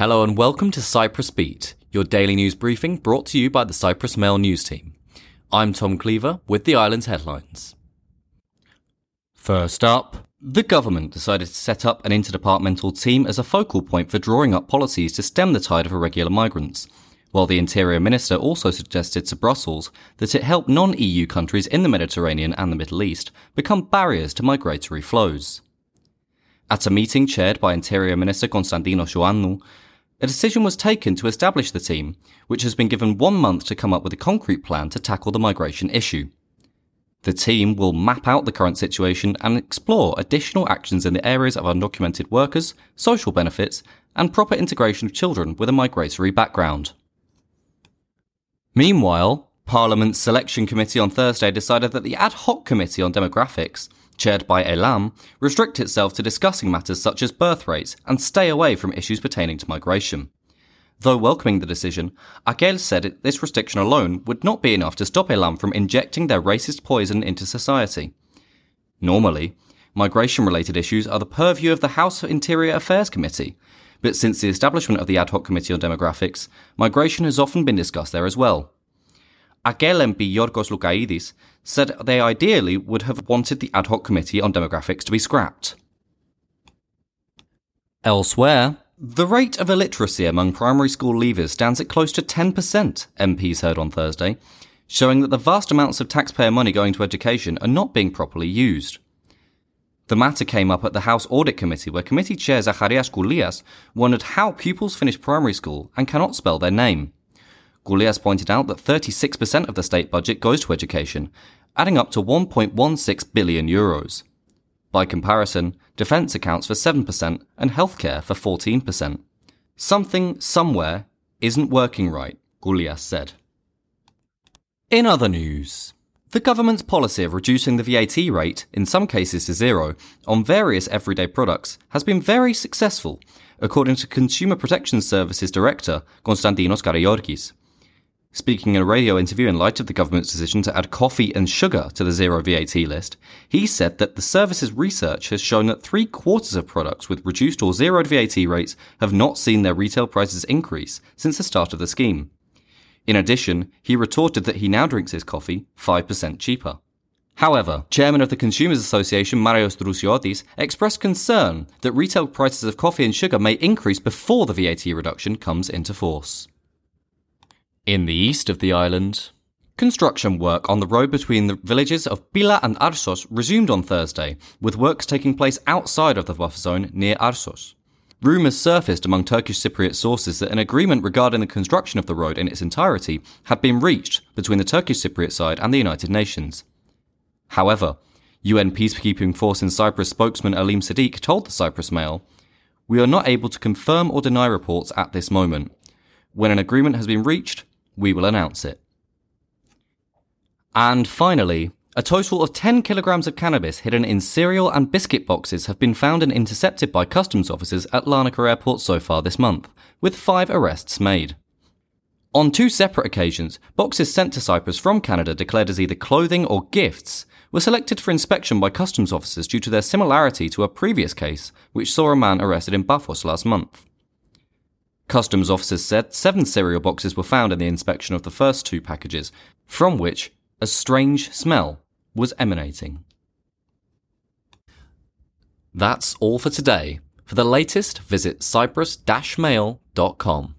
Hello and welcome to Cyprus Beat, your daily news briefing brought to you by the Cyprus Mail news team. I'm Tom Cleaver with the island's headlines. First up, the government decided to set up an interdepartmental team as a focal point for drawing up policies to stem the tide of irregular migrants, while the Interior Minister also suggested to Brussels that it help non EU countries in the Mediterranean and the Middle East become barriers to migratory flows. At a meeting chaired by Interior Minister Konstantinos Ioannou, a decision was taken to establish the team, which has been given one month to come up with a concrete plan to tackle the migration issue. The team will map out the current situation and explore additional actions in the areas of undocumented workers, social benefits, and proper integration of children with a migratory background. Meanwhile, Parliament's Selection Committee on Thursday decided that the Ad Hoc Committee on Demographics chaired by Elam, restrict itself to discussing matters such as birth rates and stay away from issues pertaining to migration. Though welcoming the decision, Akel said this restriction alone would not be enough to stop Elam from injecting their racist poison into society. Normally, migration related issues are the purview of the House of Interior Affairs Committee, but since the establishment of the Ad Hoc Committee on Demographics, migration has often been discussed there as well. Akel MP Yorgos Loukaides said they ideally would have wanted the ad hoc committee on demographics to be scrapped. Elsewhere, the rate of illiteracy among primary school leavers stands at close to 10%, MPs heard on Thursday, showing that the vast amounts of taxpayer money going to education are not being properly used. The matter came up at the House Audit Committee, where committee chair Zacharias Koulias wondered how pupils finish primary school and cannot spell their name. Koulias pointed out that 36% of the state budget goes to education, adding up to 1.16 billion euros. By comparison, defence accounts for 7% and healthcare for 14%. Something somewhere isn't working right, Koulias said. In other news, the government's policy of reducing the VAT rate, in some cases to zero, on various everyday products has been very successful, according to Consumer Protection Services Director Konstantinos Karagiorgis. Speaking in a radio interview in light of the government's decision to add coffee and sugar to the zero VAT list, he said that the service's research has shown that three quarters of products with reduced or zeroed VAT rates have not seen their retail prices increase since the start of the scheme. In addition, he retorted that he now drinks his coffee 5% cheaper. However, chairman of the Consumers Association Marios Drousiotis expressed concern that retail prices of coffee and sugar may increase before the VAT reduction comes into force. In the east of the island, construction work on the road between the villages of Pyla and Arsos resumed on Thursday, with works taking place outside of the buffer zone near Arsos. Rumours surfaced among Turkish Cypriot sources that an agreement regarding the construction of the road in its entirety had been reached between the Turkish Cypriot side and the United Nations. However, UN peacekeeping force in Cyprus spokesman Aleem Siddique told the Cyprus Mail, We are not able to confirm or deny reports at this moment. When an agreement has been reached, we will announce it. And finally, a total of 10 kilograms of cannabis hidden in cereal and biscuit boxes have been found and intercepted by customs officers at Larnaca Airport so far this month, with five arrests made. On two separate occasions, boxes sent to Cyprus from Canada declared as either clothing or gifts were selected for inspection by customs officers due to their similarity to a previous case which saw a man arrested in Paphos last month. Customs officers said seven cereal boxes were found in the inspection of the first two packages, from which a strange smell was emanating. That's all for today. For the latest, visit cyprus-mail.com.